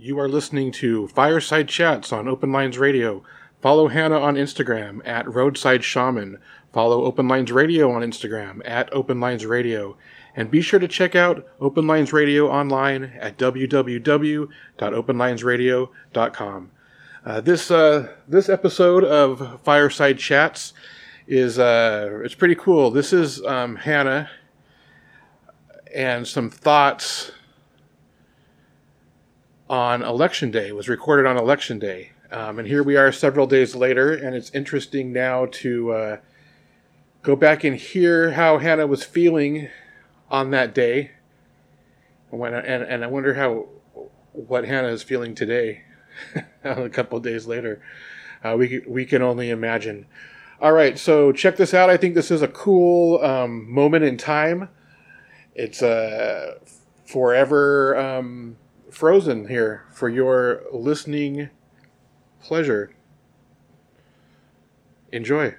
You are listening to Fireside Chats on Open Lines Radio. Follow Hannah on Instagram at Roadside Shaman. Follow Open Lines Radio on Instagram at Open Lines Radio. And be sure to check out Open Lines Radio online at www.openlinesradio.com. Uh, this uh, this episode of Fireside Chats is uh, it's pretty cool. This is um, Hannah and some thoughts on election day. It was recorded on election day, um, and here we are several days later. And it's interesting now to uh, go back and hear how Hannah was feeling on that day. When, and, and I wonder how what Hannah is feeling today, a couple days later. Uh, we we can only imagine. All right, so check this out. I think this is a cool um, moment in time. It's uh, forever um, frozen here for your listening pleasure. Enjoy.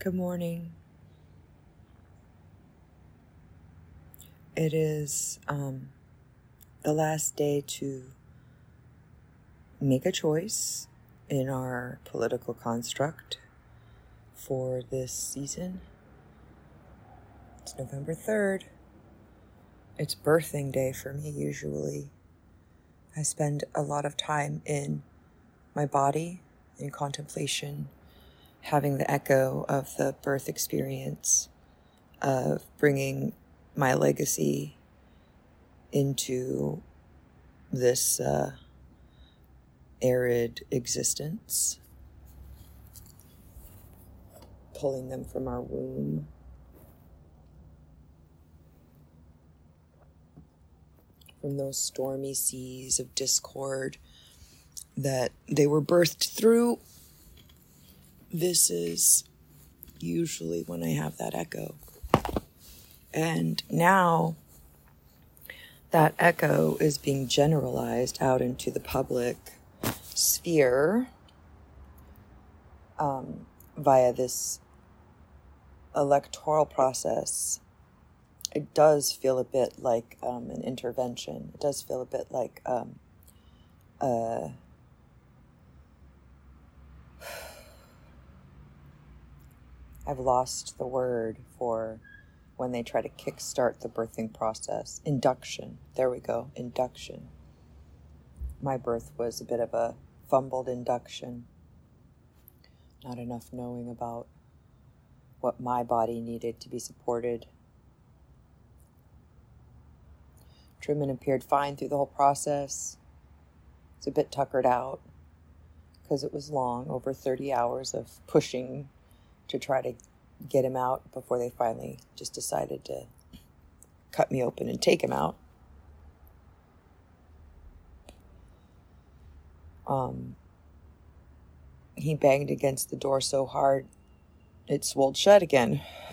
Good morning. It is um, the last day to make a choice in our political construct for this season. It's November 3rd. It's birthing day for me, usually. I spend a lot of time in my body, in contemplation, having the echo of the birth experience, of bringing my legacy into this uh, arid existence, pulling them from our womb. From those stormy seas of discord that they were birthed through. This is usually when I have that echo. And now that echo is being generalized out into the public sphere um, via this electoral process. It does feel a bit like um, an intervention. It does feel a bit like um, uh, I've lost the word for when they try to kickstart the birthing process. Induction. There we go. Induction. My birth was a bit of a fumbled induction. Not enough knowing about what my body needed to be supported. Truman appeared fine through the whole process. It's a bit tuckered out because it was long, over 30 hours of pushing to try to get him out before they finally just decided to cut me open and take him out. Um, he banged against the door so hard it swelled shut again.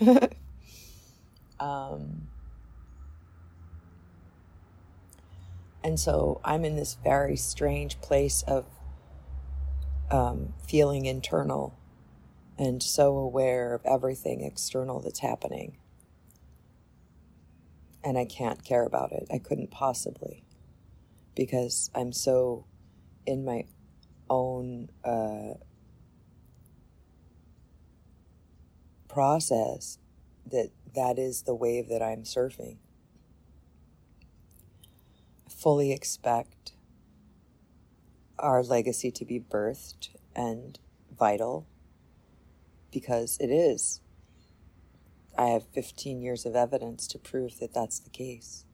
um, and so I'm in this very strange place of um, feeling internal and so aware of everything external that's happening. And I can't care about it. I couldn't possibly because I'm so in my own uh, process that that is the wave that I'm surfing. I fully expect our legacy to be birthed and vital because it is. I have 15 years of evidence to prove that that's the case.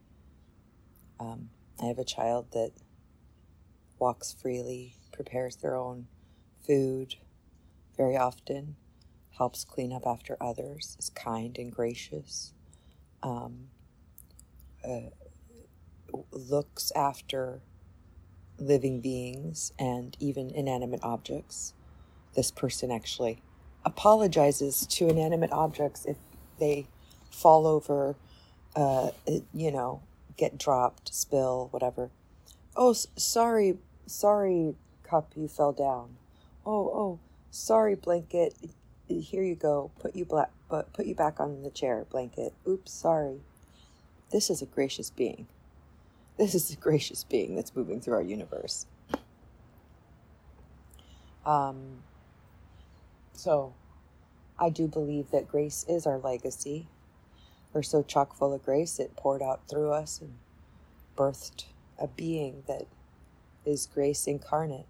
Um, I have a child that walks freely, prepares their own food very often, helps clean up after others, is kind and gracious, um, uh, looks after living beings and even inanimate objects. This person actually apologizes to inanimate objects if they fall over, uh, you know, get dropped, spill, whatever. Oh, sorry, sorry, cup, you fell down. Oh, oh, sorry, blanket. Here you go. Put you black, but put you back on the chair, blanket. Oops, sorry. This is a gracious being. This is a gracious being that's moving through our universe. Um, so, I do believe that grace is our legacy. We're so chock full of grace, it poured out through us and birthed a being that is grace incarnate.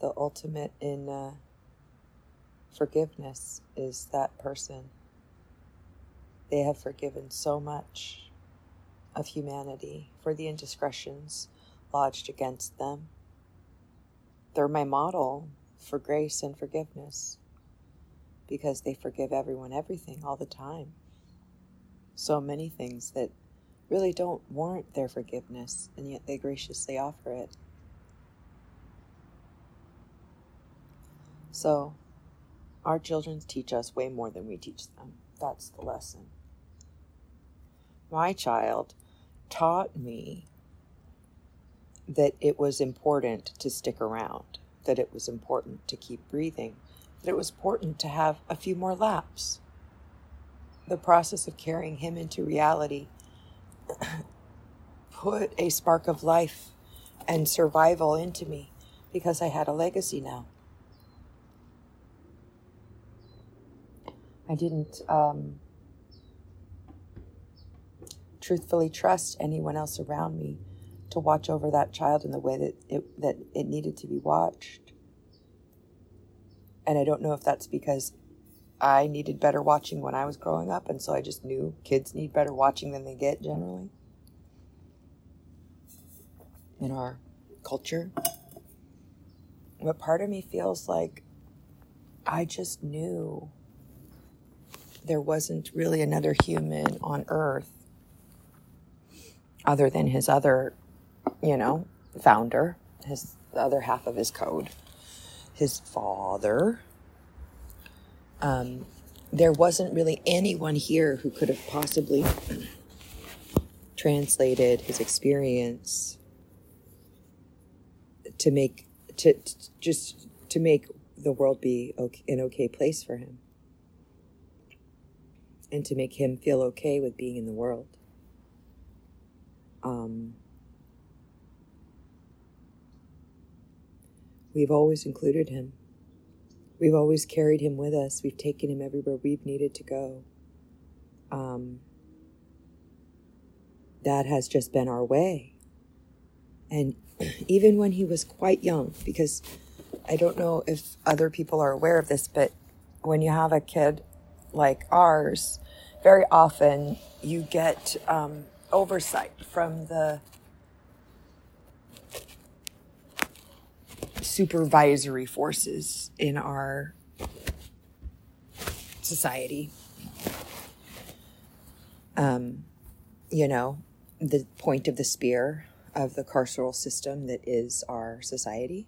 The ultimate in uh, forgiveness is that person. They have forgiven so much of humanity for the indiscretions lodged against them. They're my model for grace and forgiveness because they forgive everyone everything all the time. So many things that really don't warrant their forgiveness, and yet they graciously offer it. So, our children teach us way more than we teach them. That's the lesson. My child taught me that it was important to stick around, that it was important to keep breathing that it was important to have a few more laps. The process of carrying him into reality put a spark of life and survival into me because I had a legacy now. I didn't um, truthfully trust anyone else around me to watch over that child in the way that it, that it needed to be watched. And I don't know if that's because I needed better watching when I was growing up, and so I just knew kids need better watching than they get generally in our culture. But part of me feels like I just knew there wasn't really another human on earth other than his other, you know, founder, his the other half of his code, his father. Um, there wasn't really anyone here who could have possibly translated his experience to make to, to just to make the world be okay, an okay place for him and to make him feel okay with being in the world um, we've always included him. We've always carried him with us. We've taken him everywhere we've needed to go. Um, that has just been our way. And even when he was quite young, because I don't know if other people are aware of this, but when you have a kid like ours, very often you get um, oversight from the supervisory forces in our society. Um, you know, the point of the spear of the carceral system that is our society.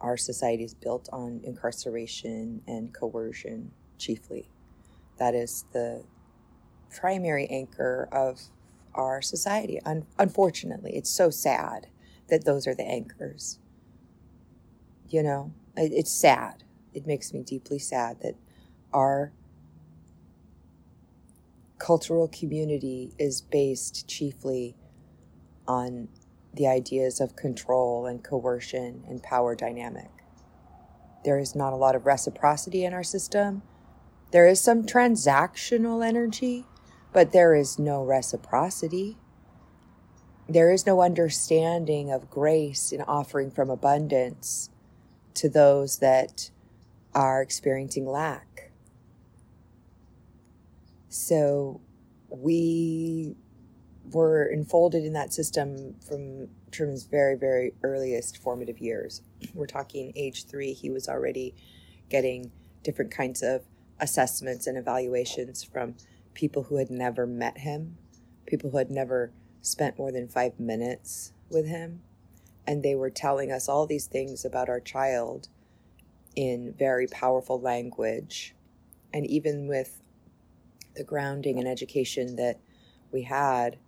Our society is built on incarceration and coercion, chiefly. That is the primary anchor of our society. Un- unfortunately, it's so sad that those are the anchors. You know, it- it's sad. It makes me deeply sad that our cultural community is based chiefly on the ideas of control and coercion and power dynamic. There is not a lot of reciprocity in our system. There is some transactional energy, but there is no reciprocity. There is no understanding of grace in offering from abundance to those that are experiencing lack. So we were enfolded in that system from Truman's very, very earliest formative years. We're talking age three, he was already getting different kinds of assessments and evaluations from people who had never met him, people who had never spent more than five minutes with him. And they were telling us all these things about our child in very powerful language. And even with the grounding and education that we had,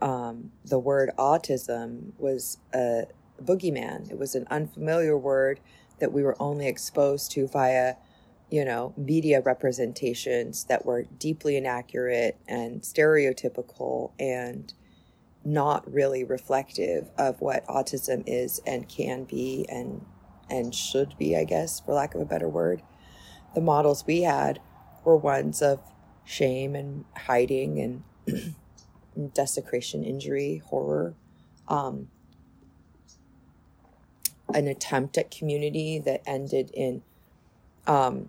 um, the word autism was a boogeyman. It was an unfamiliar word that we were only exposed to via, you know, media representations that were deeply inaccurate and stereotypical and not really reflective of what autism is and can be and and should be, I guess, for lack of a better word. The models we had were ones of shame and hiding and desecration, injury, horror, um, an attempt at community that ended in um,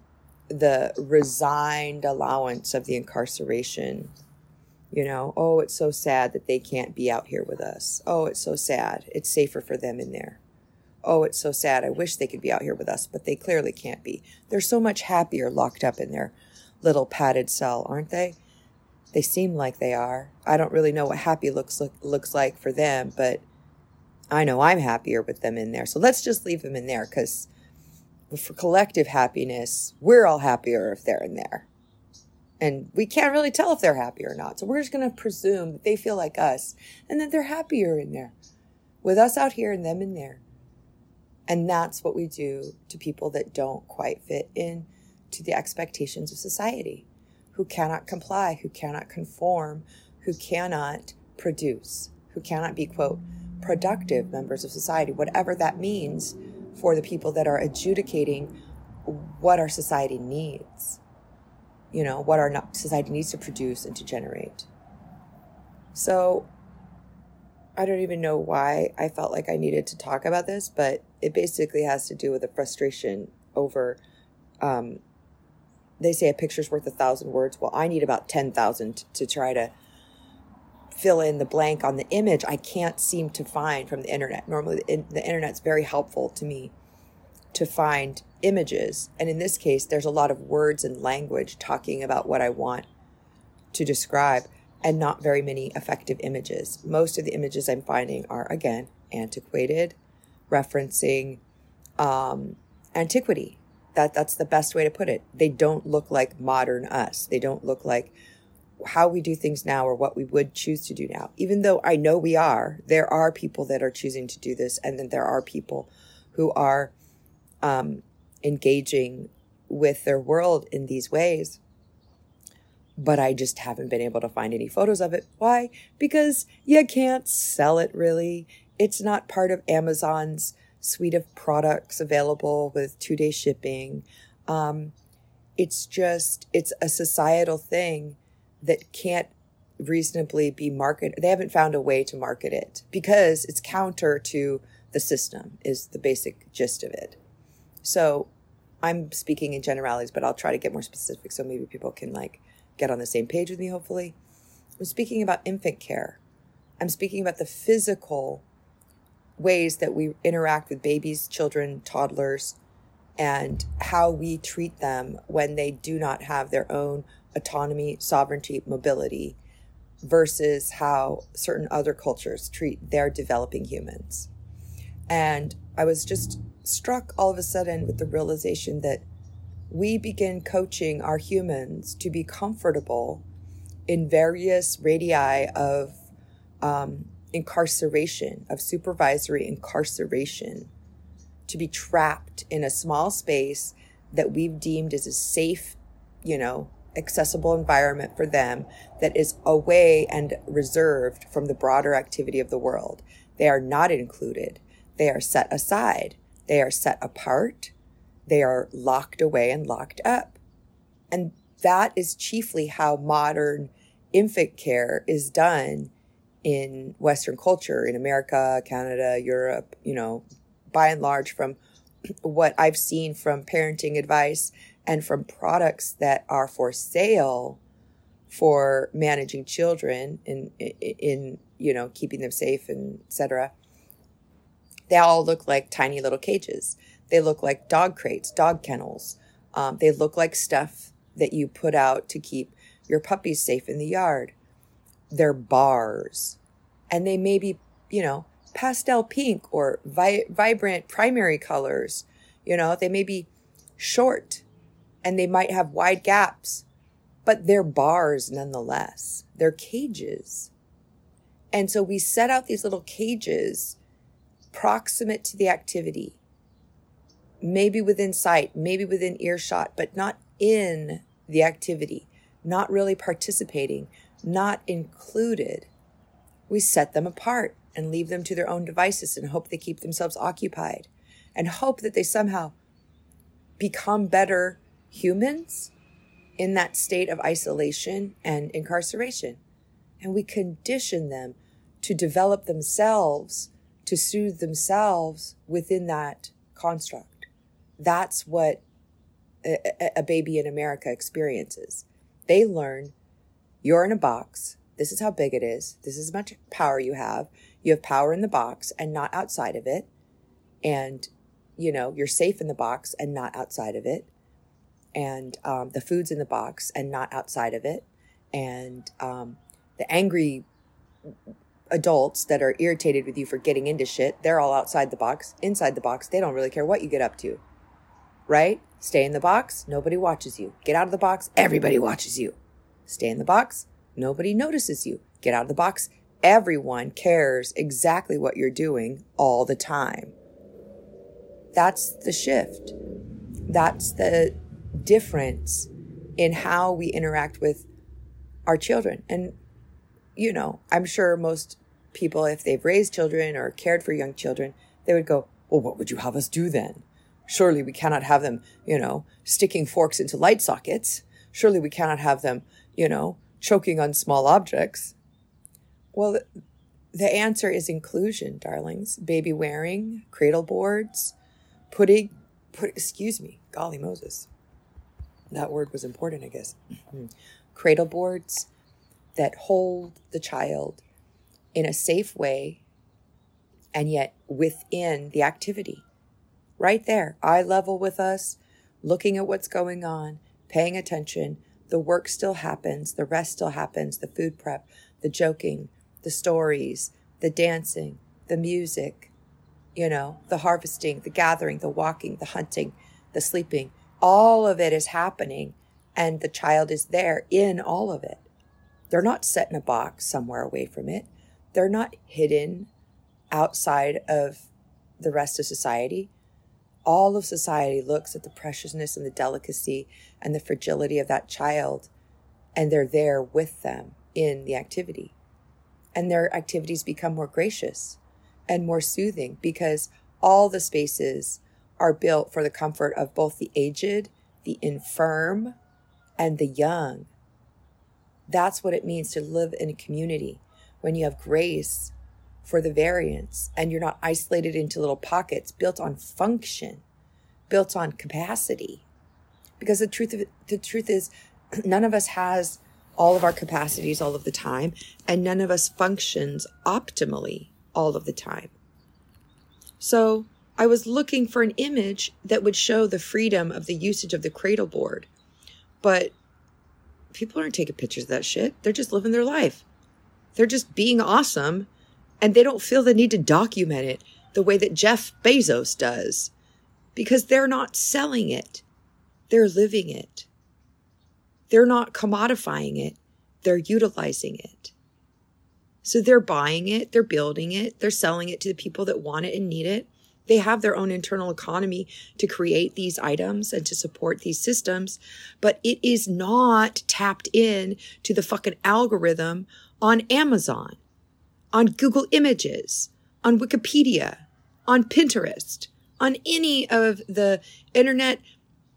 the resigned allowance of the incarceration. You know, oh, it's so sad that they can't be out here with us. Oh, it's so sad. It's safer for them in there. Oh, it's so sad. I wish they could be out here with us, but they clearly can't be. They're so much happier locked up in their little padded cell, aren't they? They seem like they are. I don't really know what happy looks look, looks like for them, but I know I'm happier with them in there. So let's just leave them in there because for collective happiness, we're all happier if they're in there. And we can't really tell if they're happy or not. So we're just going to presume that they feel like us and that they're happier in there with us out here and them in there. And that's what we do to people that don't quite fit in to the expectations of society, who cannot comply, who cannot conform, who cannot produce, who cannot be, quote, productive members of society, whatever that means for the people that are adjudicating what our society needs, you know, what our society needs to produce and to generate. So I don't even know why I felt like I needed to talk about this, but it basically has to do with the frustration over. Um, they say a picture's worth a thousand words. Well, I need about 10,000 to try to fill in the blank on the image I can't seem to find from the internet. Normally, the, the internet's very helpful to me to find images. And in this case, there's a lot of words and language talking about what I want to describe and not very many effective images. Most of the images I'm finding are, again, antiquated, referencing um, antiquity. That, that's the best way to put it. They don't look like modern us. They don't look like how we do things now or what we would choose to do now. Even though I know we are, there are people that are choosing to do this, and then there are people who are um, engaging with their world in these ways. But I just haven't been able to find any photos of it. Why? Because you can't sell it really. It's not part of Amazon's suite of products available with two day shipping. Um, it's just, it's a societal thing that can't reasonably be marketed. They haven't found a way to market it because it's counter to the system, is the basic gist of it. So I'm speaking in generalities, but I'll try to get more specific so maybe people can like get on the same page with me, hopefully. I'm speaking about infant care. I'm speaking about the physical ways that we interact with babies, children, toddlers, and how we treat them when they do not have their own autonomy, sovereignty, mobility, versus how certain other cultures treat their developing humans. And I was just struck all of a sudden with the realization that we begin coaching our humans to be comfortable in various radii of um, incarceration, of supervisory incarceration, to be trapped in a small space that we've deemed as a safe, you know, accessible environment for them that is away and reserved from the broader activity of the world. They are not included. They are set aside. They are set apart. They are locked away and locked up. And that is chiefly how modern infant care is done in Western culture, in America, Canada, Europe, you know, by and large, from what I've seen from parenting advice and from products that are for sale for managing children in, in, in you know, keeping them safe and etc. They all look like tiny little cages. They look like dog crates, dog kennels. Um, they look like stuff that you put out to keep your puppies safe in the yard. They're bars. And they may be, you know, pastel pink or vi- vibrant primary colors. You know, they may be short and they might have wide gaps, but they're bars nonetheless. They're cages. And so we set out these little cages proximate to the activity, maybe within sight, maybe within earshot, but not in the activity, not really participating, not included. We set them apart and leave them to their own devices and hope they keep themselves occupied and hope that they somehow become better humans in that state of isolation and incarceration. And we condition them to develop themselves to soothe themselves within that construct. That's what a, a, baby in America experiences. They learn you're in a box. This is how big it is. This is how much power you have. You have power in the box and not outside of it. And, you know, you're safe in the box and not outside of it. And um, the food's in the box and not outside of it. And um, the angry adults that are irritated with you for getting into shit, they're all outside the box. Inside the box, they don't really care what you get up to. Right? Stay in the box, nobody watches you. Get out of the box, everybody watches you. Stay in the box, nobody notices you. Get out of the box, everyone cares exactly what you're doing all the time. That's the shift. That's the difference in how we interact with our children. And, you know, I'm sure most people, if they've raised children or cared for young children, they would go, Well, what would you have us do then? Surely we cannot have them, you know, sticking forks into light sockets. Surely we cannot have them, you know, choking on small objects. Well, the answer is inclusion, darlings. Baby wearing, cradle boards, putting, put, excuse me, golly Moses. That word was important, I guess. Mm-hmm. cradle boards that hold the child in a safe way and yet within the activity. Right there, eye level with us, looking at what's going on, paying attention. The work still happens, the rest still happens, the food prep, the joking, the stories, the dancing, the music, you know, the harvesting, the gathering, the walking, the hunting, the sleeping. All of it is happening, and the child is there in all of it. They're not set in a box somewhere away from it. They're not hidden outside of the rest of society. All of society looks at the preciousness and the delicacy and the fragility of that child, and they're there with them in the activity. And their activities become more gracious and more soothing because all the spaces are built for the comfort of both the aged, the infirm, and the young. That's what it means to live in a community when you have grace for the variance and you're not isolated into little pockets built on function, built on capacity. Because the truth of it, the truth is none of us has all of our capacities all of the time and none of us functions optimally all of the time. So, I was looking for an image that would show the freedom of the usage of the cradle board. But people aren't taking pictures of that shit. They're just living their life. They're just being awesome and they don't feel the need to document it the way that Jeff Bezos does because they're not selling it. They're living it. They're not commodifying it. They're utilizing it. So they're buying it, they're building it, they're selling it to the people that want it and need it. They have their own internal economy to create these items and to support these systems, but it is not tapped in to the fucking algorithm on Amazon, on Google Images, on Wikipedia, on Pinterest, on any of the internet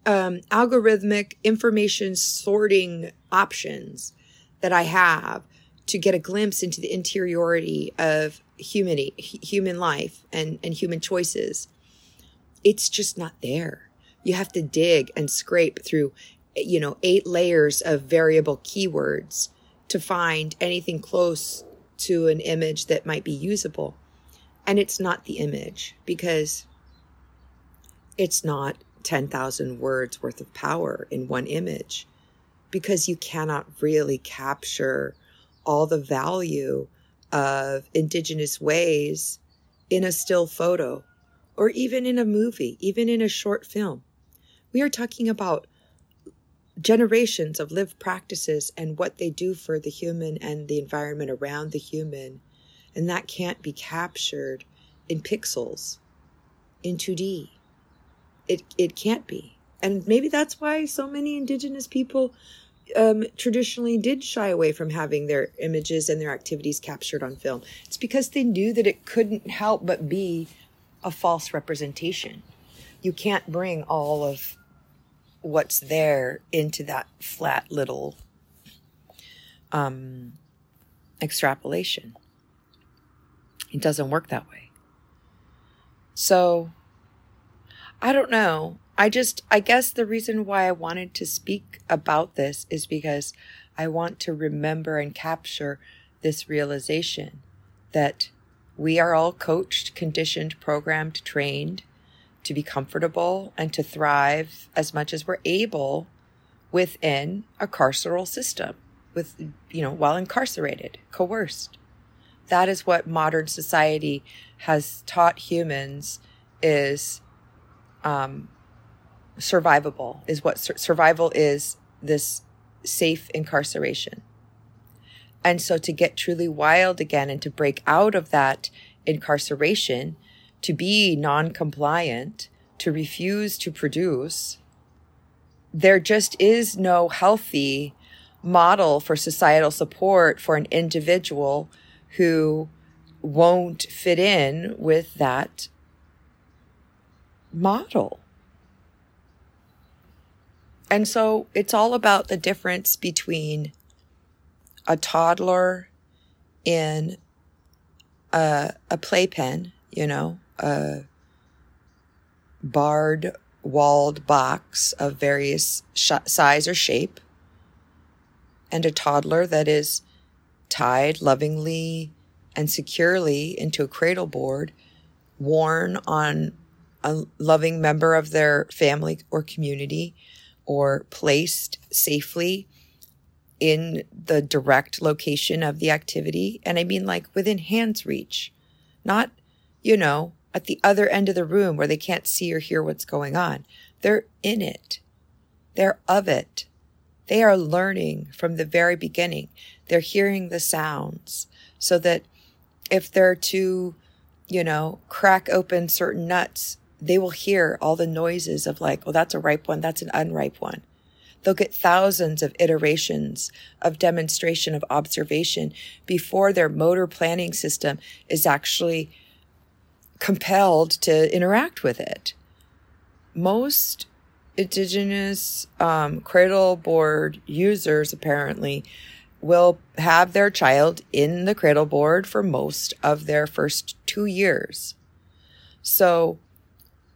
um, algorithmic information sorting options that I have to get a glimpse into the interiority of humanity, human life and, and human choices. It's just not there. You have to dig and scrape through, you know, eight layers of variable keywords to find anything close to an image that might be usable. And it's not the image because it's not 10,000 words worth of power in one image because you cannot really capture all the value of indigenous ways in a still photo or even in a movie, even in a short film. We are talking about generations of lived practices and what they do for the human and the environment around the human. And that can't be captured in pixels, in 2D. It, it can't be. And maybe that's why so many indigenous people um, traditionally did shy away from having their images and their activities captured on film. It's because they knew that it couldn't help but be a false representation. You can't bring all of what's there into that flat little um, extrapolation. It doesn't work that way. So, I don't know. I just, I guess the reason why I wanted to speak about this is because I want to remember and capture this realization that we are all coached, conditioned, programmed, trained to be comfortable and to thrive as much as we're able within a carceral system with you know while incarcerated coerced. That is what modern society has taught humans is um, survivable is what sur- survival is this safe incarceration. And so to get truly wild again and to break out of that incarceration, to be non compliant, to refuse to produce, there just is no healthy model for societal support for an individual who won't fit in with that model. And so it's all about the difference between a toddler in a, a playpen, you know, a barred walled box of various sh- size or shape, and a toddler that is tied lovingly and securely into a cradle board, worn on a loving member of their family or community, or placed safely in the direct location of the activity. And I mean, like within hand's reach, not, you know, at the other end of the room where they can't see or hear what's going on. They're in it, they're of it. They are learning from the very beginning. They're hearing the sounds so that if they're to, you know, crack open certain nuts, they will hear all the noises of like, oh, that's a ripe one, that's an unripe one. They'll get thousands of iterations of demonstration of observation before their motor planning system is actually compelled to interact with it. Most indigenous um, cradle board users apparently will have their child in the cradle board for most of their first two years. So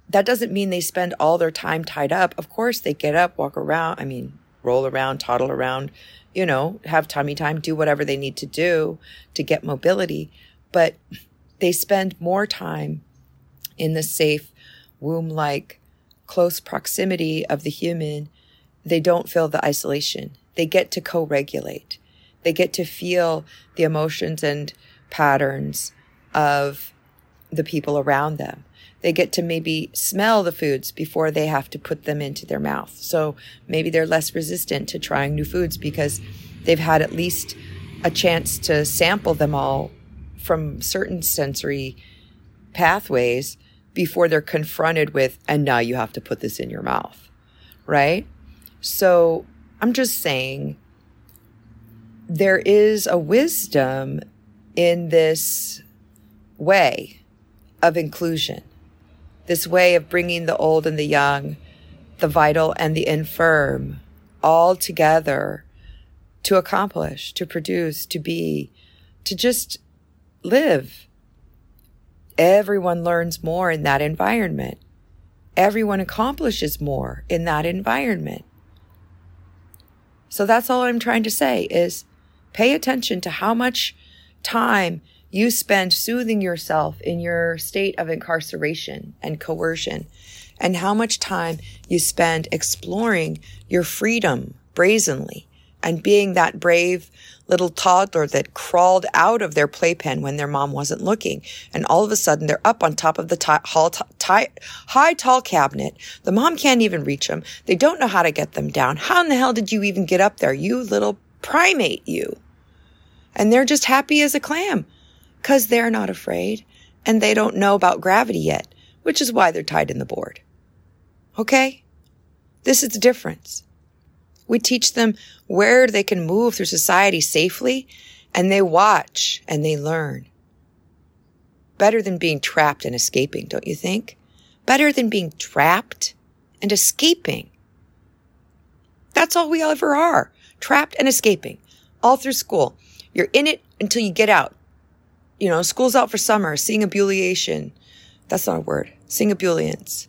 that doesn't mean they spend all their time tied up. Of course, they get up, walk around, I mean, roll around, toddle around, you know, have tummy time, do whatever they need to do to get mobility. But they spend more time in the safe, womb like, close proximity of the human. They don't feel the isolation. They get to co regulate. They get to feel the emotions and patterns of the people around them they get to maybe smell the foods before they have to put them into their mouth. So maybe they're less resistant to trying new foods because they've had at least a chance to sample them all from certain sensory pathways before they're confronted with, and now you have to put this in your mouth, right? So I'm just saying there is a wisdom in this way of inclusion this way of bringing the old and the young, the vital and the infirm all together to accomplish, to produce, to be, to just live. Everyone learns more in that environment. Everyone accomplishes more in that environment. So that's all I'm trying to say is pay attention to how much time you spend soothing yourself in your state of incarceration and coercion, and how much time you spend exploring your freedom brazenly and being that brave little toddler that crawled out of their playpen when their mom wasn't looking. And all of a sudden they're up on top of the t- hall t- t- high tall cabinet. The mom can't even reach them. They don't know how to get them down. How in the hell did you even get up there? You little primate, you. And they're just happy as a clam because they're not afraid and they don't know about gravity yet, which is why they're tied in the board. Okay? This is the difference. We teach them where they can move through society safely and they watch and they learn. Better than being trapped and escaping, don't you think? Better than being trapped and escaping. That's all we ever are. Trapped and escaping. All through school. You're in it until you get out you know, school's out for summer, seeing ebullition. That's not a word. Seeing ebullience.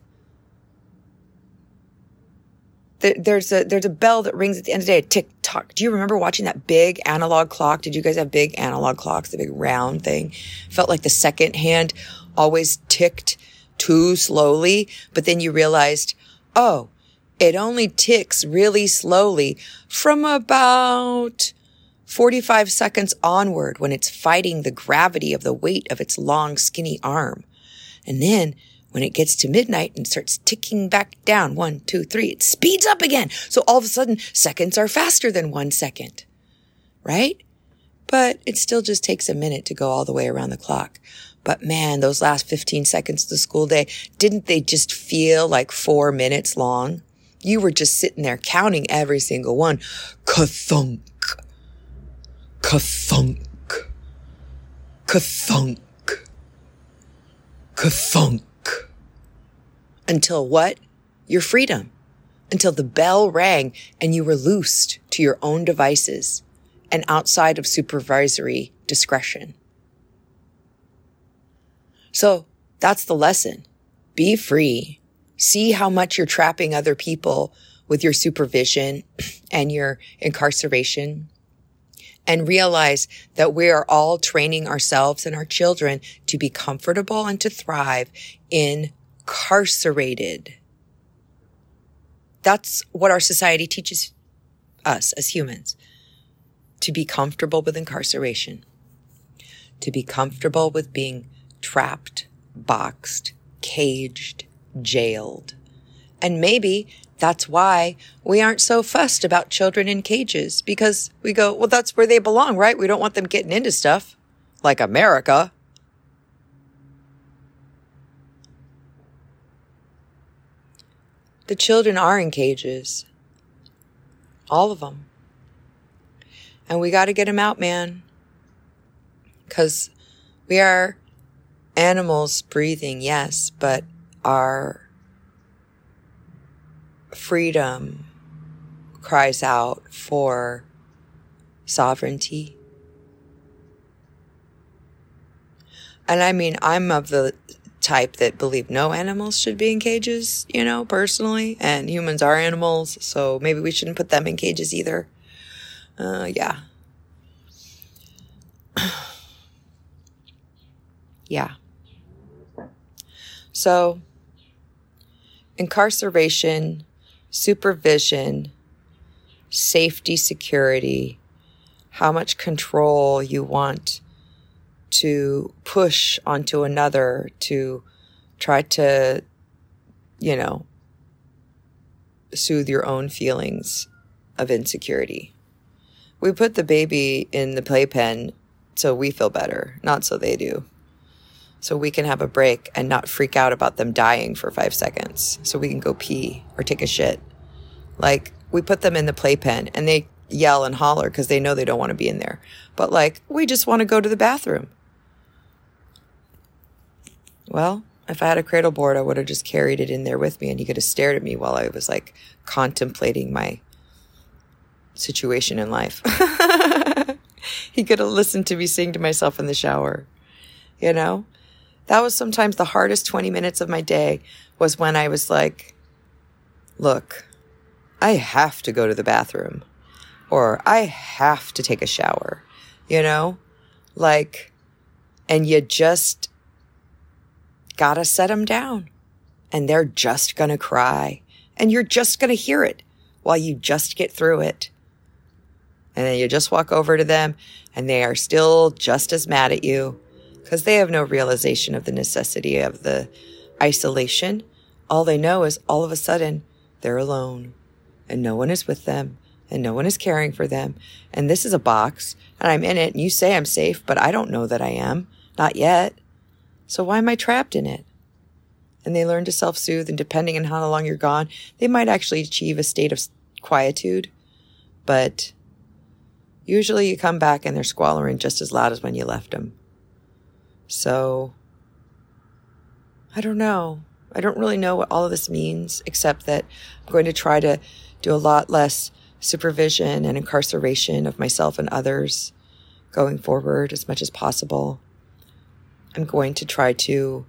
There's a there's a bell that rings at the end of the day. Tick tock. Do you remember watching that big analog clock? Did you guys have big analog clocks? The big round thing felt like the second hand always ticked too slowly, but then you realized, oh, it only ticks really slowly from about 45 seconds onward when it's fighting the gravity of the weight of its long, skinny arm. And then when it gets to midnight and starts ticking back down, one, two, three, it speeds up again. So all of a sudden, seconds are faster than one second, right? But it still just takes a minute to go all the way around the clock. But man, those last 15 seconds of the school day, didn't they just feel like four minutes long? You were just sitting there counting every single one. Ka-thunk. Ka-thunk. Ka-thunk. Ka-thunk. Until what? Your freedom. Until the bell rang and you were loosed to your own devices and outside of supervisory discretion. So that's the lesson. Be free. See how much you're trapping other people with your supervision and your incarceration and realize that we are all training ourselves and our children to be comfortable and to thrive incarcerated. That's what our society teaches us as humans to be comfortable with incarceration, to be comfortable with being trapped, boxed, caged, jailed. And maybe that's why we aren't so fussed about children in cages because we go, well, that's where they belong, right? We don't want them getting into stuff like America. The children are in cages. All of them. And we got to get them out, man. Because we are animals breathing, yes, but our freedom cries out for sovereignty. And I mean, I'm of the type that believe no animals should be in cages, you know, personally, and humans are animals, so maybe we shouldn't put them in cages either. Uh, yeah. yeah. So, incarceration, supervision, safety, security, how much control you want to push onto another to try to, you know, soothe your own feelings of insecurity. We put the baby in the playpen so we feel better, not so they do so we can have a break and not freak out about them dying for five seconds so we can go pee or take a shit. Like, we put them in the playpen and they yell and holler because they know they don't want to be in there. But, like, we just want to go to the bathroom. Well, if I had a cradle board, I would have just carried it in there with me and he could have stared at me while I was like contemplating my situation in life. he could have listened to me sing to myself in the shower, you know? That was sometimes the hardest 20 minutes of my day was when I was like, look, I have to go to the bathroom or I have to take a shower, you know, like, and you just gotta set them down and they're just gonna cry and you're just gonna hear it while you just get through it. And then you just walk over to them and they are still just as mad at you because they have no realization of the necessity of the isolation. All they know is all of a sudden they're alone and no one is with them and no one is caring for them. And this is a box and I'm in it and you say I'm safe, but I don't know that I am. Not yet. So why am I trapped in it? And they learn to self soothe and depending on how long you're gone, they might actually achieve a state of quietude. But usually you come back and they're squalling just as loud as when you left them. So I don't know. I don't really know what all of this means, except that I'm going to try to do a lot less supervision and incarceration of myself and others going forward as much as possible. I'm going to try to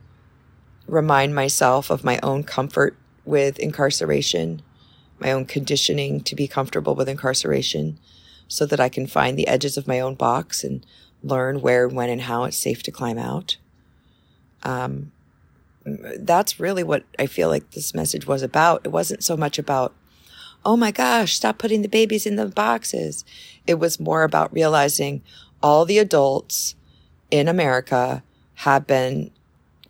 remind myself of my own comfort with incarceration, my own conditioning to be comfortable with incarceration, so that I can find the edges of my own box and learn where, when, and how it's safe to climb out. Um, that's really what I feel like this message was about. It wasn't so much about, oh my gosh, stop putting the babies in the boxes. It was more about realizing all the adults in America have been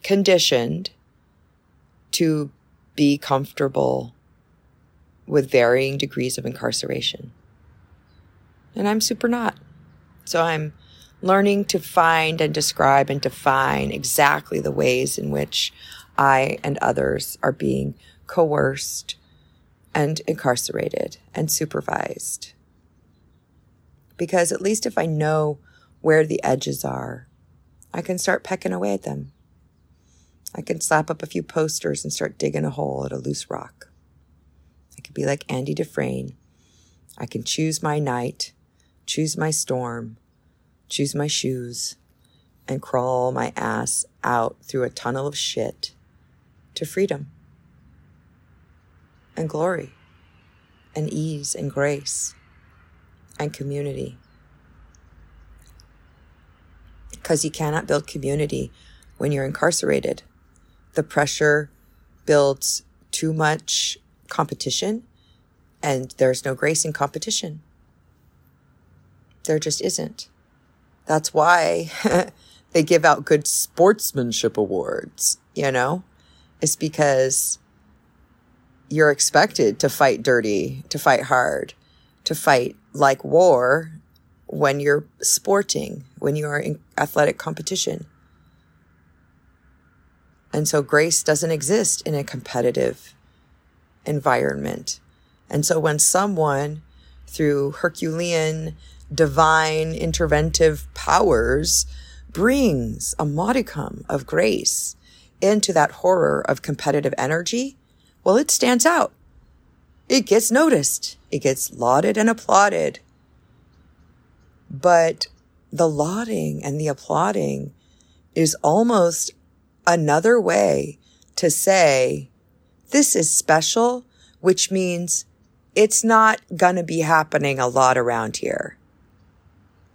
conditioned to be comfortable with varying degrees of incarceration. And I'm super not. So I'm learning to find and describe and define exactly the ways in which I and others are being coerced and incarcerated and supervised. Because at least if I know where the edges are, I can start pecking away at them. I can slap up a few posters and start digging a hole at a loose rock. I could be like Andy Dufresne. I can choose my night, choose my storm, choose my shoes, and crawl my ass out through a tunnel of shit to freedom and glory and ease and grace and community. Because you cannot build community when you're incarcerated. The pressure builds too much competition, and there's no grace in competition. There just isn't. That's why they give out good sportsmanship awards, you know? It's because you're expected to fight dirty, to fight hard, to fight like war when you're sporting, when you are in athletic competition. And so grace doesn't exist in a competitive environment. And so when someone, through Herculean divine interventive powers, brings a modicum of grace into that horror of competitive energy, well, it stands out. It gets noticed. It gets lauded and applauded. But the lauding and the applauding is almost another way to say, this is special, which means it's not going to be happening a lot around here.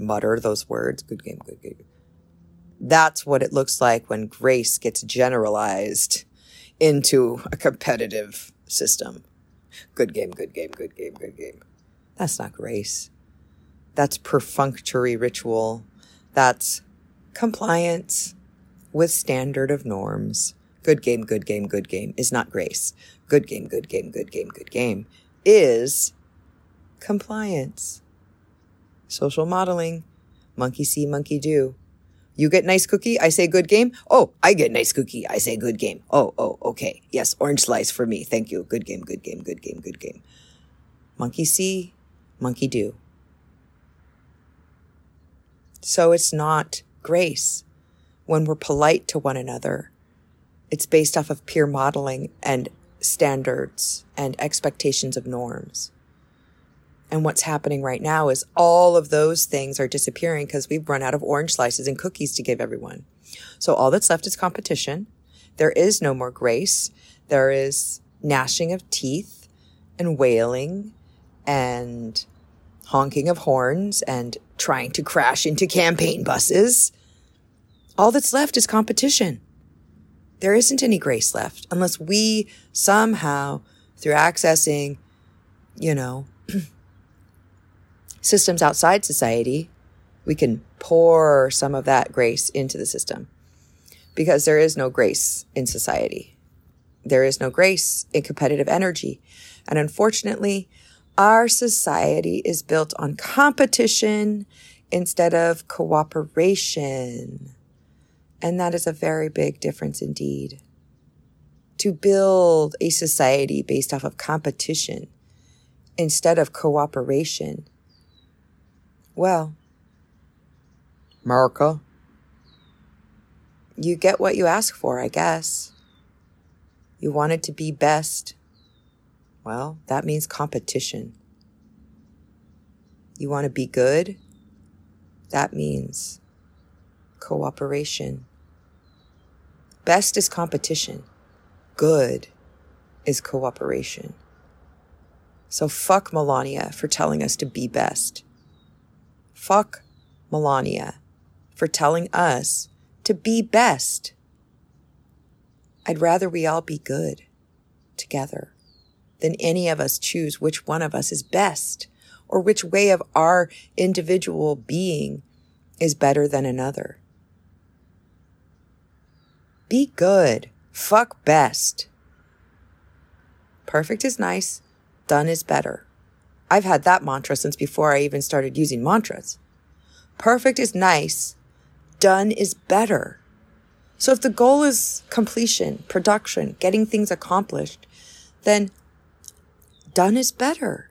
mutter those words. Good game, good game. That's what it looks like when grace gets generalized into a competitive system. Good game, good game, good game, good game. That's not grace. That's perfunctory ritual. That's compliance with standard of norms. Good game, good game, good game is not grace. Good game, good game, good game, good game is compliance social modeling, monkey see, monkey do. You get nice cookie, I say good game. Oh, I get nice cookie, I say good game. Oh, oh, okay. Yes, orange slice for me. Thank you. Good game, good game, good game, good game. Monkey see, monkey do. So it's not grace when we're polite to one another. It's based off of peer modeling and standards and expectations of norms. And what's happening right now is all of those things are disappearing because we've run out of orange slices and cookies to give everyone. So all that's left is competition. There is no more grace. There is gnashing of teeth and wailing and honking of horns and trying to crash into campaign buses. All that's left is competition. There isn't any grace left unless we somehow, through accessing, you know, systems outside society, we can pour some of that grace into the system because there is no grace in society. There is no grace in competitive energy. And unfortunately, our society is built on competition instead of cooperation. And that is a very big difference indeed. To build a society based off of competition instead of cooperation well, America, you get what you ask for, I guess. You wanted to be best. Well, that means competition. You want to be good? That means cooperation. Best is competition. Good is cooperation. So fuck Melania for telling us to be best. Fuck Melania for telling us to be best. I'd rather we all be good together than any of us choose which one of us is best or which way of our individual being is better than another. Be good. Fuck best. Perfect is nice. Done is better. I've had that mantra since before I even started using mantras. Perfect is nice. Done is better. So if the goal is completion, production, getting things accomplished, then done is better.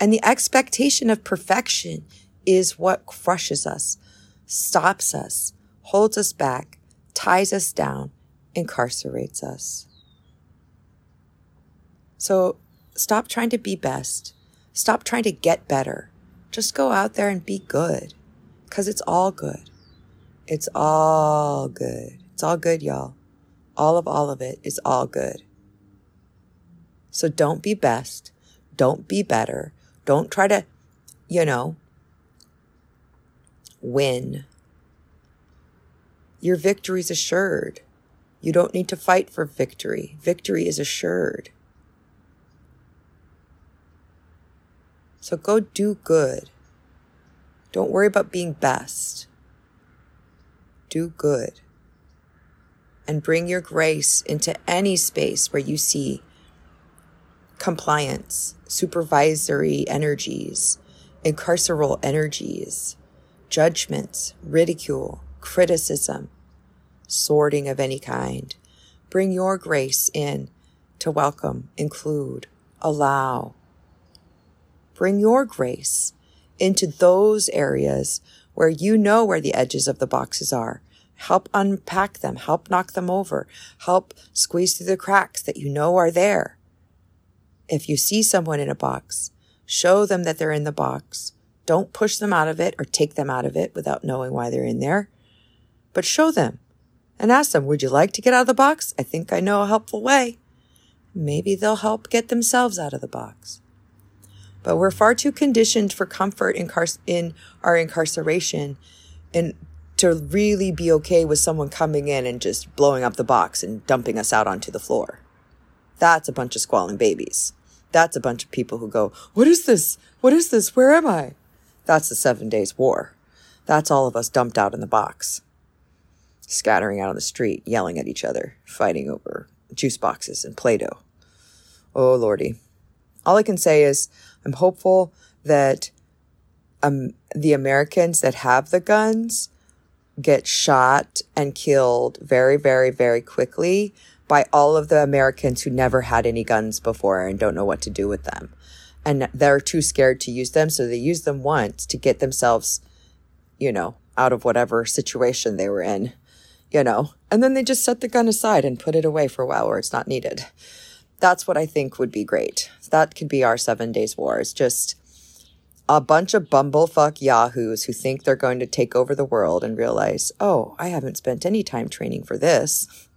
And the expectation of perfection is what crushes us, stops us, holds us back, ties us down, incarcerates us. So stop trying to be best. Stop trying to get better. Just go out there and be good. Cause it's all good. It's all good. It's all good, y'all. All of all of it is all good. So don't be best. Don't be better. Don't try to, you know, win. Your victory's assured. You don't need to fight for victory. Victory is assured. So go do good. Don't worry about being best. Do good. And bring your grace into any space where you see compliance, supervisory energies, incarceral energies, judgments, ridicule, criticism, sorting of any kind. Bring your grace in to welcome, include, allow. Bring your grace into those areas where you know where the edges of the boxes are. Help unpack them, help knock them over, help squeeze through the cracks that you know are there. If you see someone in a box, show them that they're in the box. Don't push them out of it or take them out of it without knowing why they're in there, but show them and ask them, would you like to get out of the box? I think I know a helpful way. Maybe they'll help get themselves out of the box. But we're far too conditioned for comfort in, car- in our incarceration and to really be okay with someone coming in and just blowing up the box and dumping us out onto the floor. That's a bunch of squalling babies. That's a bunch of people who go, What is this? What is this? Where am I? That's the seven days war. That's all of us dumped out in the box, scattering out on the street, yelling at each other, fighting over juice boxes and Play Doh. Oh, Lordy. All I can say is I'm hopeful that um, the Americans that have the guns get shot and killed very, very, very quickly by all of the Americans who never had any guns before and don't know what to do with them. And they're too scared to use them. So they use them once to get themselves, you know, out of whatever situation they were in, you know, and then they just set the gun aside and put it away for a while where it's not needed. That's what I think would be great. That could be our seven days war. It's just a bunch of bumblefuck yahoos who think they're going to take over the world and realize, oh, I haven't spent any time training for this.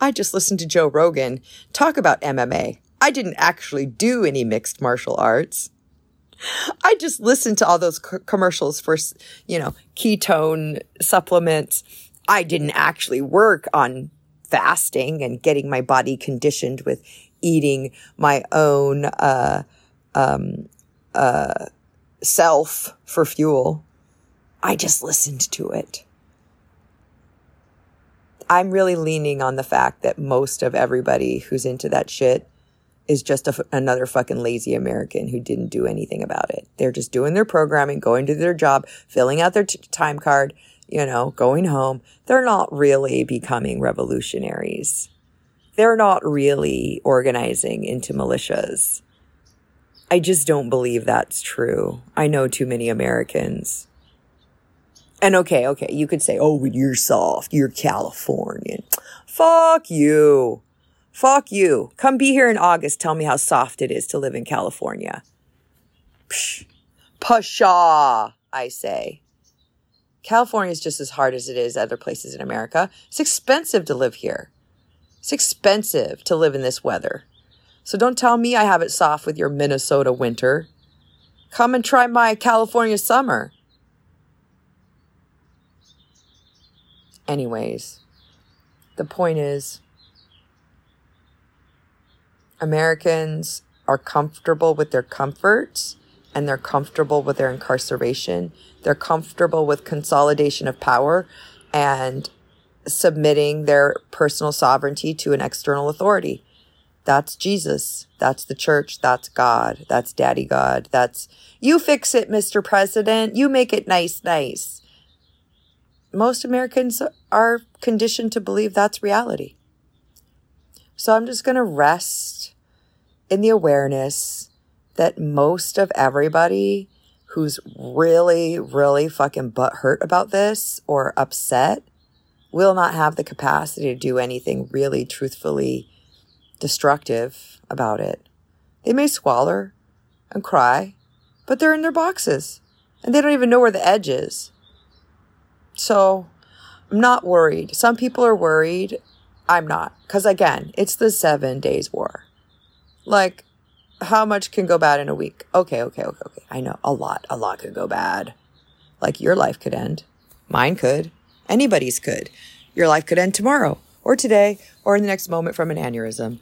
I just listened to Joe Rogan talk about MMA. I didn't actually do any mixed martial arts. I just listened to all those co- commercials for, you know, ketone supplements. I didn't actually work on fasting and getting my body conditioned with eating my own uh, um, uh, self for fuel. I just listened to it. I'm really leaning on the fact that most of everybody who's into that shit is just another fucking lazy American who didn't do anything about it. They're just doing their programming, going to their job, filling out their t- time card, you know, going home. They're not really becoming revolutionaries. They're not really organizing into militias. I just don't believe that's true. I know too many Americans. And okay, okay, you could say, oh, you're soft. You're Californian. Fuck you. Fuck you. Come be here in August. Tell me how soft it is to live in California. Psh. Pshaw, I say. California is just as hard as it is other places in America. It's expensive to live here. It's expensive to live in this weather. So don't tell me I have it soft with your Minnesota winter. Come and try my California summer. Anyways, the point is Americans are comfortable with their comforts and they're comfortable with their incarceration. They're comfortable with consolidation of power and submitting their personal sovereignty to an external authority. That's Jesus. That's the church. That's God. That's Daddy God. That's you fix it, Mr. President. You make it nice, nice. Most Americans are conditioned to believe that's reality. So I'm just going to rest in the awareness that most of everybody who's really, really fucking butthurt about this or upset will not have the capacity to do anything really truthfully destructive about it. They may squalor and cry, but they're in their boxes and they don't even know where the edge is. So I'm not worried. Some people are worried. I'm not. Because again, it's the seven days war. Like, how much can go bad in a week? Okay, okay, okay, okay. I know a lot, a lot could go bad. Like your life could end. Mine could. Anybody's could. Your life could end tomorrow or today or in the next moment from an aneurysm.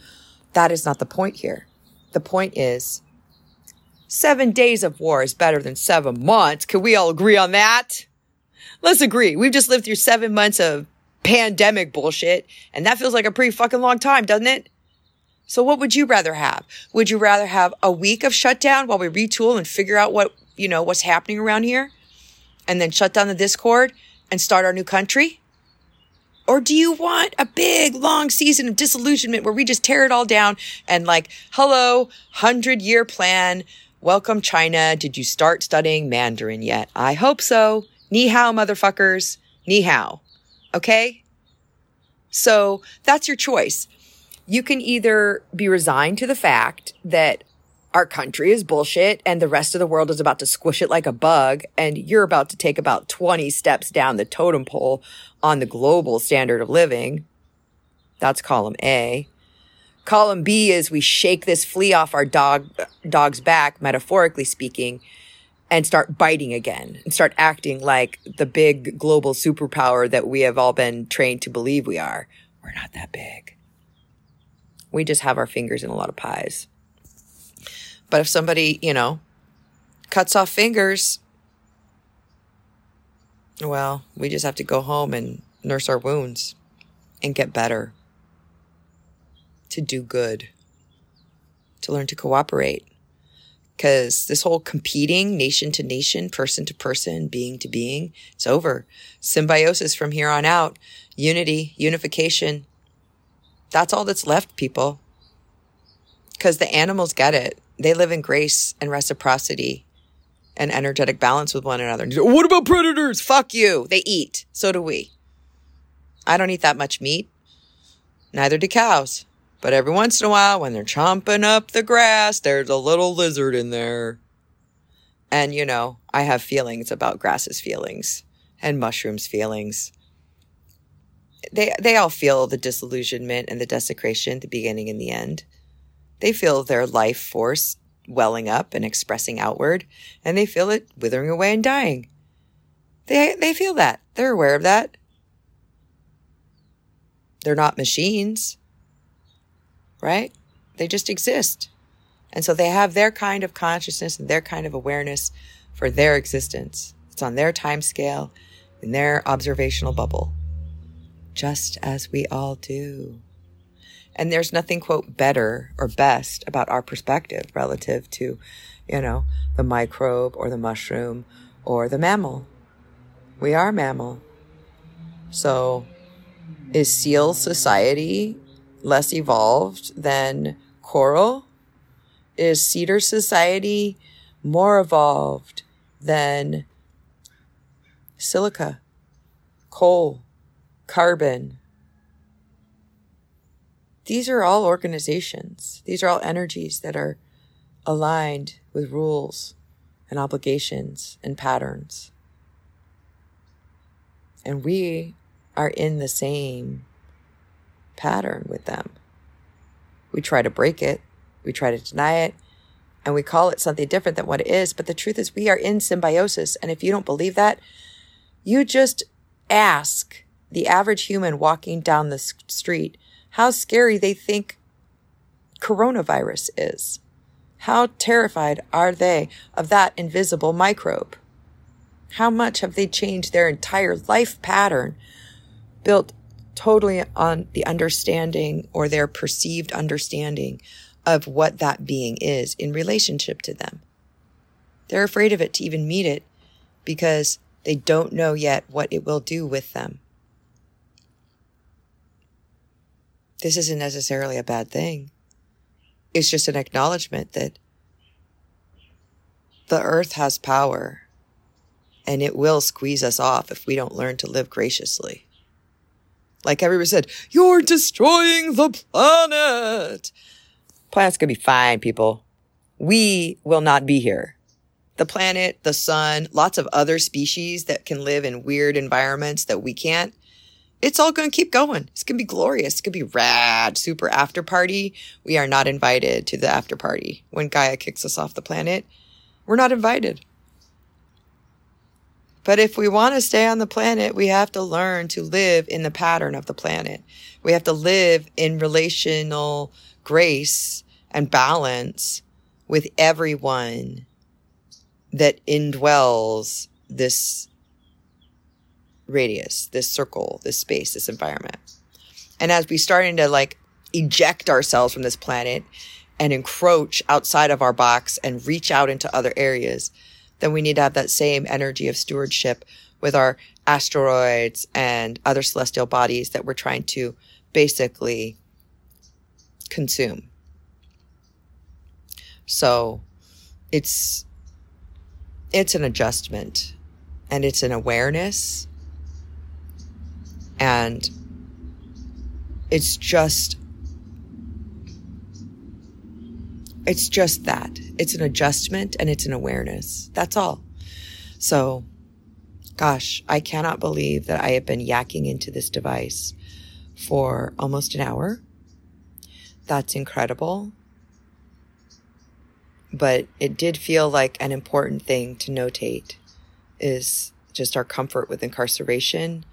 That is not the point here. The point is seven days of war is better than seven months. Can we all agree on that? Let's agree. We've just lived through seven months of pandemic bullshit, and that feels like a pretty fucking long time, doesn't it? So what would you rather have? Would you rather have a week of shutdown while we retool and figure out what, you know, what's happening around here and then shut down the Discord and start our new country? Or do you want a big long season of disillusionment where we just tear it all down and like, hello, hundred year plan. Welcome China. Did you start studying Mandarin yet? I hope so. Ni hao, motherfuckers. Ni hao. Okay. So that's your choice. You can either be resigned to the fact that our country is bullshit and the rest of the world is about to squish it like a bug and you're about to take about 20 steps down the totem pole on the global standard of living. That's column A. Column B is we shake this flea off our dog, dog's back, metaphorically speaking, and start biting again and start acting like the big global superpower that we have all been trained to believe we are. We're not that big. We just have our fingers in a lot of pies. But if somebody, you know, cuts off fingers, well, we just have to go home and nurse our wounds and get better, to do good, to learn to cooperate. Because this whole competing nation to nation, person to person, being to being, it's over. Symbiosis from here on out, unity, unification. That's all that's left, people. Because the animals get it. They live in grace and reciprocity and energetic balance with one another. What about predators? Fuck you. They eat. So do we. I don't eat that much meat. Neither do cows. But every once in a while, when they're chomping up the grass, there's a little lizard in there. And, you know, I have feelings about grasses' feelings and mushrooms' feelings. They, they all feel the disillusionment and the desecration, the beginning and the end. They feel their life force welling up and expressing outward, and they feel it withering away and dying. They, they feel that. They're aware of that. They're not machines, right? They just exist. And so they have their kind of consciousness and their kind of awareness for their existence. It's on their time scale, in their observational bubble, just as we all do. And there's nothing, quote, better or best about our perspective relative to, you know, the microbe or the mushroom or the mammal. We are mammal. So is seal society less evolved than coral? Is cedar society more evolved than silica, coal, carbon? These are all organizations. These are all energies that are aligned with rules and obligations and patterns. And we are in the same pattern with them. We try to break it, we try to deny it, and we call it something different than what it is. But the truth is, we are in symbiosis. And if you don't believe that, you just ask the average human walking down the street how scary they think coronavirus is. How terrified are they of that invisible microbe? How much have they changed their entire life pattern built totally on the understanding or their perceived understanding of what that being is in relationship to them? They're afraid of it to even meet it because they don't know yet what it will do with them. This isn't necessarily a bad thing. It's just an acknowledgement that the earth has power and it will squeeze us off if we don't learn to live graciously. Like everybody said, you're destroying the planet. Planet's gonna be fine, people. We will not be here. The planet, the sun, lots of other species that can live in weird environments that we can't. It's all going to keep going. It's going to be glorious. It's going to be rad, super after party. We are not invited to the after party when Gaia kicks us off the planet. We're not invited. But if we want to stay on the planet, we have to learn to live in the pattern of the planet. We have to live in relational grace and balance with everyone that indwells this radius, this circle, this space, this environment. And as we starting to like eject ourselves from this planet and encroach outside of our box and reach out into other areas, then we need to have that same energy of stewardship with our asteroids and other celestial bodies that we're trying to basically consume. So it's it's an adjustment and it's an awareness and it's just it's just that. It's an adjustment and it's an awareness. That's all. So gosh i cannot believe that i have been yakking into this device for almost an hour. That's incredible. But it did feel like an important thing to notate is just our comfort with incarceration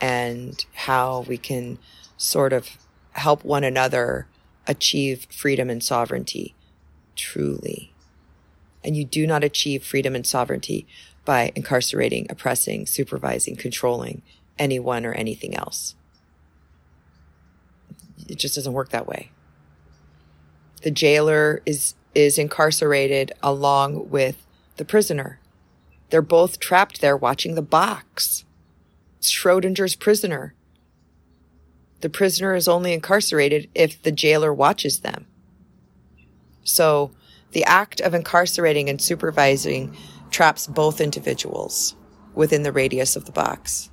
and how we can sort of help one another achieve freedom and sovereignty truly. And you do not achieve freedom and sovereignty by incarcerating, oppressing, supervising, controlling anyone or anything else. It just doesn't work that way. The jailer is is incarcerated along with the prisoner. They're both trapped there watching the box. Schrodinger's prisoner. The prisoner is only incarcerated if the jailer watches them. So the act of incarcerating and supervising traps both individuals within the radius of the box.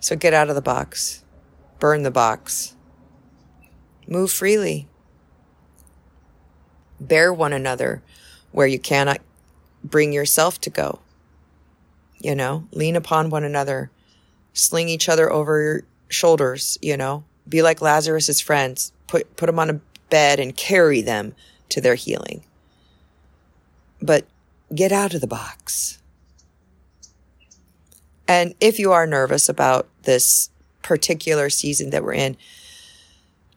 So get out of the box. Burn the box. Move freely. Bear one another where you cannot bring yourself to go. You know, lean upon one another, sling each other over your shoulders, you know, be like Lazarus's friends, put, put them on a bed and carry them to their healing. But get out of the box. And if you are nervous about this particular season that we're in,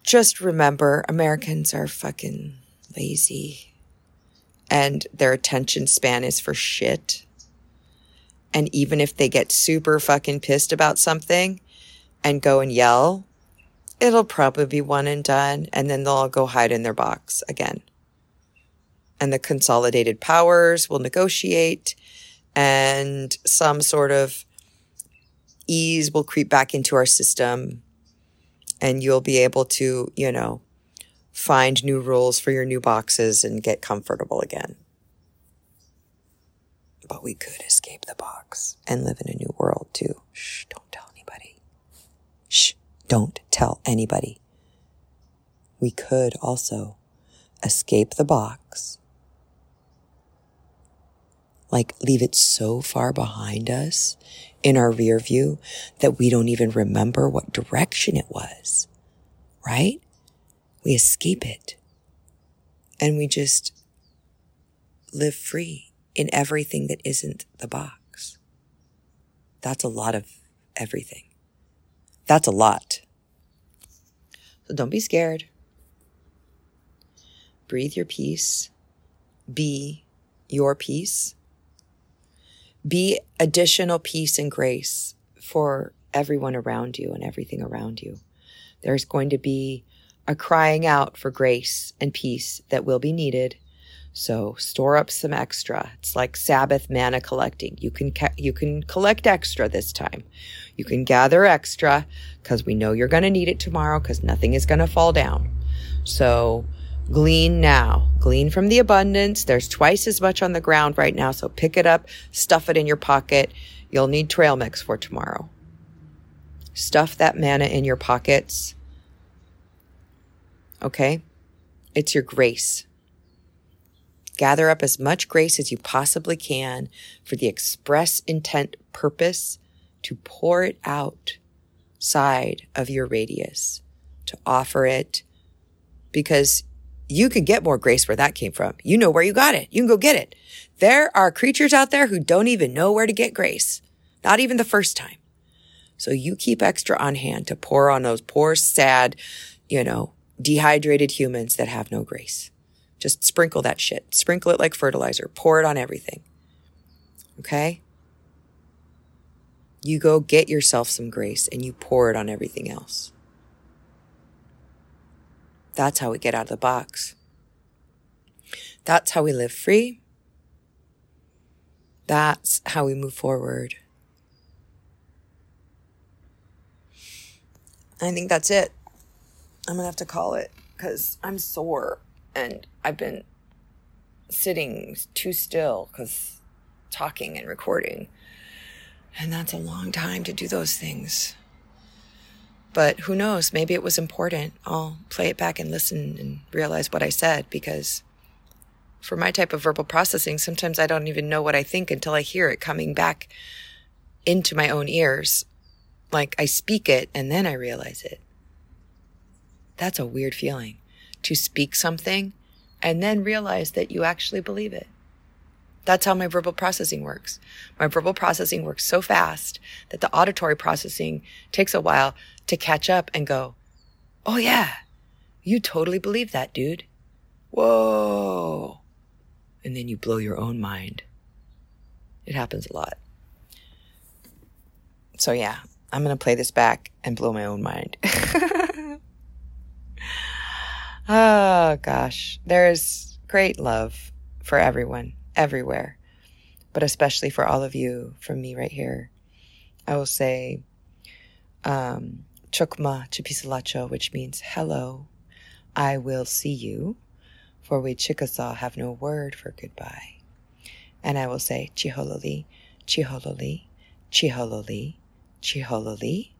just remember Americans are fucking lazy and their attention span is for shit. And even if they get super fucking pissed about something and go and yell, it'll probably be one and done. And then they'll all go hide in their box again. And the consolidated powers will negotiate and some sort of ease will creep back into our system and you'll be able to, you know, find new rules for your new boxes and get comfortable again. But we could escape the box and live in a new world too. Shh, don't tell anybody. Shh, don't tell anybody. We could also escape the box. Like leave it so far behind us in our rear view that we don't even remember what direction it was, right? We escape it and we just live free in everything that isn't the box. That's a lot of everything. That's a lot. So don't be scared. Breathe your peace. Be your peace. Be additional peace and grace for everyone around you and everything around you. There's going to be a crying out for grace and peace that will be needed. So store up some extra. It's like Sabbath manna collecting. You can ca- you can collect extra this time. You can gather extra because we know you're going to need it tomorrow because nothing is going to fall down. So glean now. Glean from the abundance. There's twice as much on the ground right now. So pick it up, stuff it in your pocket. You'll need trail mix for tomorrow. Stuff that manna in your pockets. Okay? It's your grace. Gather up as much grace as you possibly can for the express intent purpose to pour it out side of your radius, to offer it because you can get more grace where that came from. You know where you got it. You can go get it. There are creatures out there who don't even know where to get grace, not even the first time. So you keep extra on hand to pour on those poor, sad, you know, dehydrated humans that have no grace. Just sprinkle that shit. Sprinkle it like fertilizer. Pour it on everything. Okay? You go get yourself some grace and you pour it on everything else. That's how we get out of the box. That's how we live free. That's how we move forward. I think that's it. I'm gonna have to call it because I'm sore and I've been sitting too still because talking and recording. And that's a long time to do those things. But who knows? Maybe it was important. I'll play it back and listen and realize what I said because for my type of verbal processing, sometimes I don't even know what I think until I hear it coming back into my own ears. Like I speak it and then I realize it. That's a weird feeling to speak something and then realize that you actually believe it. That's how my verbal processing works. My verbal processing works so fast that the auditory processing takes a while to catch up and go, Oh yeah, you totally believe that, dude. Whoa. And then you blow your own mind. It happens a lot. So yeah, I'm going to play this back and blow my own mind. oh gosh, there's great love for everyone, everywhere, but especially for all of you from me right here. I will say, um, Chokma Chipisalacho, which means hello, I will see you, for we Chickasaw have no word for goodbye. And I will say Chihololi, Chihololi, Chihololi, Chihololi,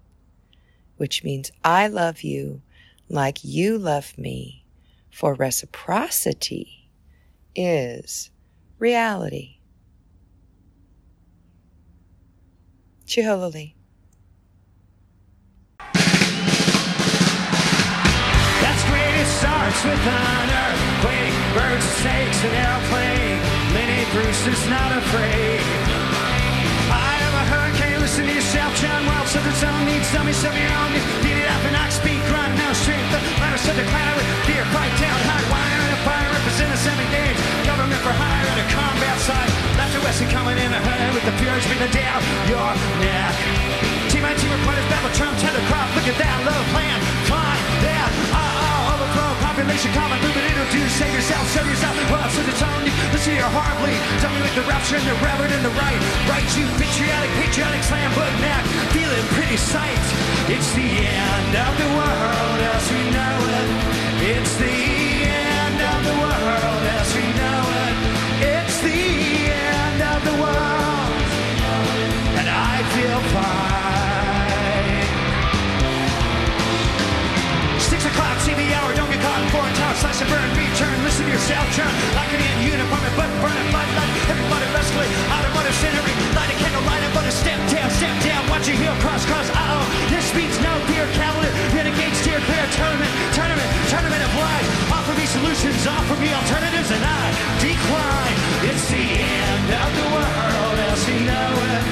which means I love you like you love me, for reciprocity is reality. Chihololi. That's great, it starts with an earthquake. Birds, snakes, an airplane. Lenny Bruce is not afraid. I am a hurricane, listen to yourself. John Wells said there's own needs, tell me some of your own. Beat it up and I speak, strength. The said decline with fear, fight down, high wire and a fire, represent the seven games. Government for hire and a combat side. Left to west and coming in a hurry with the fears breathing down your neck. Team by team reporters, battle Trump, tether crop, look at that low plan, fine, that, uh oh, overflow, population, common movement, introduce, save yourself, show yourself, well, so you, listen to your me with the rapture and the reverend and the right, right, you patriotic, patriotic slam, but neck, feeling pretty sight, it's the end of the world as we know it, it's the end of the world Foreign town, slash a burn, return, listen to yourself turn Like an in uniform, a button, burn, a flood, light. Everybody wrestling, out of mother centering. Light a candle, light up on a step down, step down. Watch your heel cross, cross, uh-oh. This means no beer calendar. Renegades, steer clear, tournament, tournament, tournament of lies. Offer me solutions, offer me alternatives, and I decline. It's the end of the world, else you know it.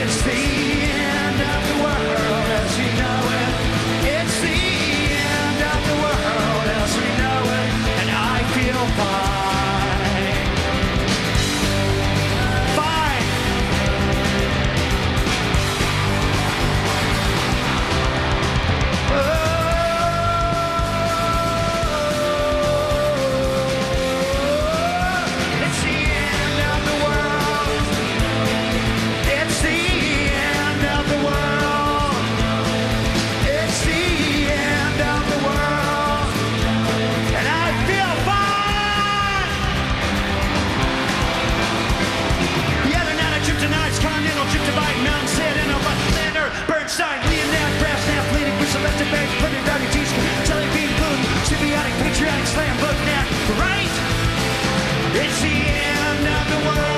It's the end of the world. Patriotic, Slam, Book, Now, right? It's the end of the world.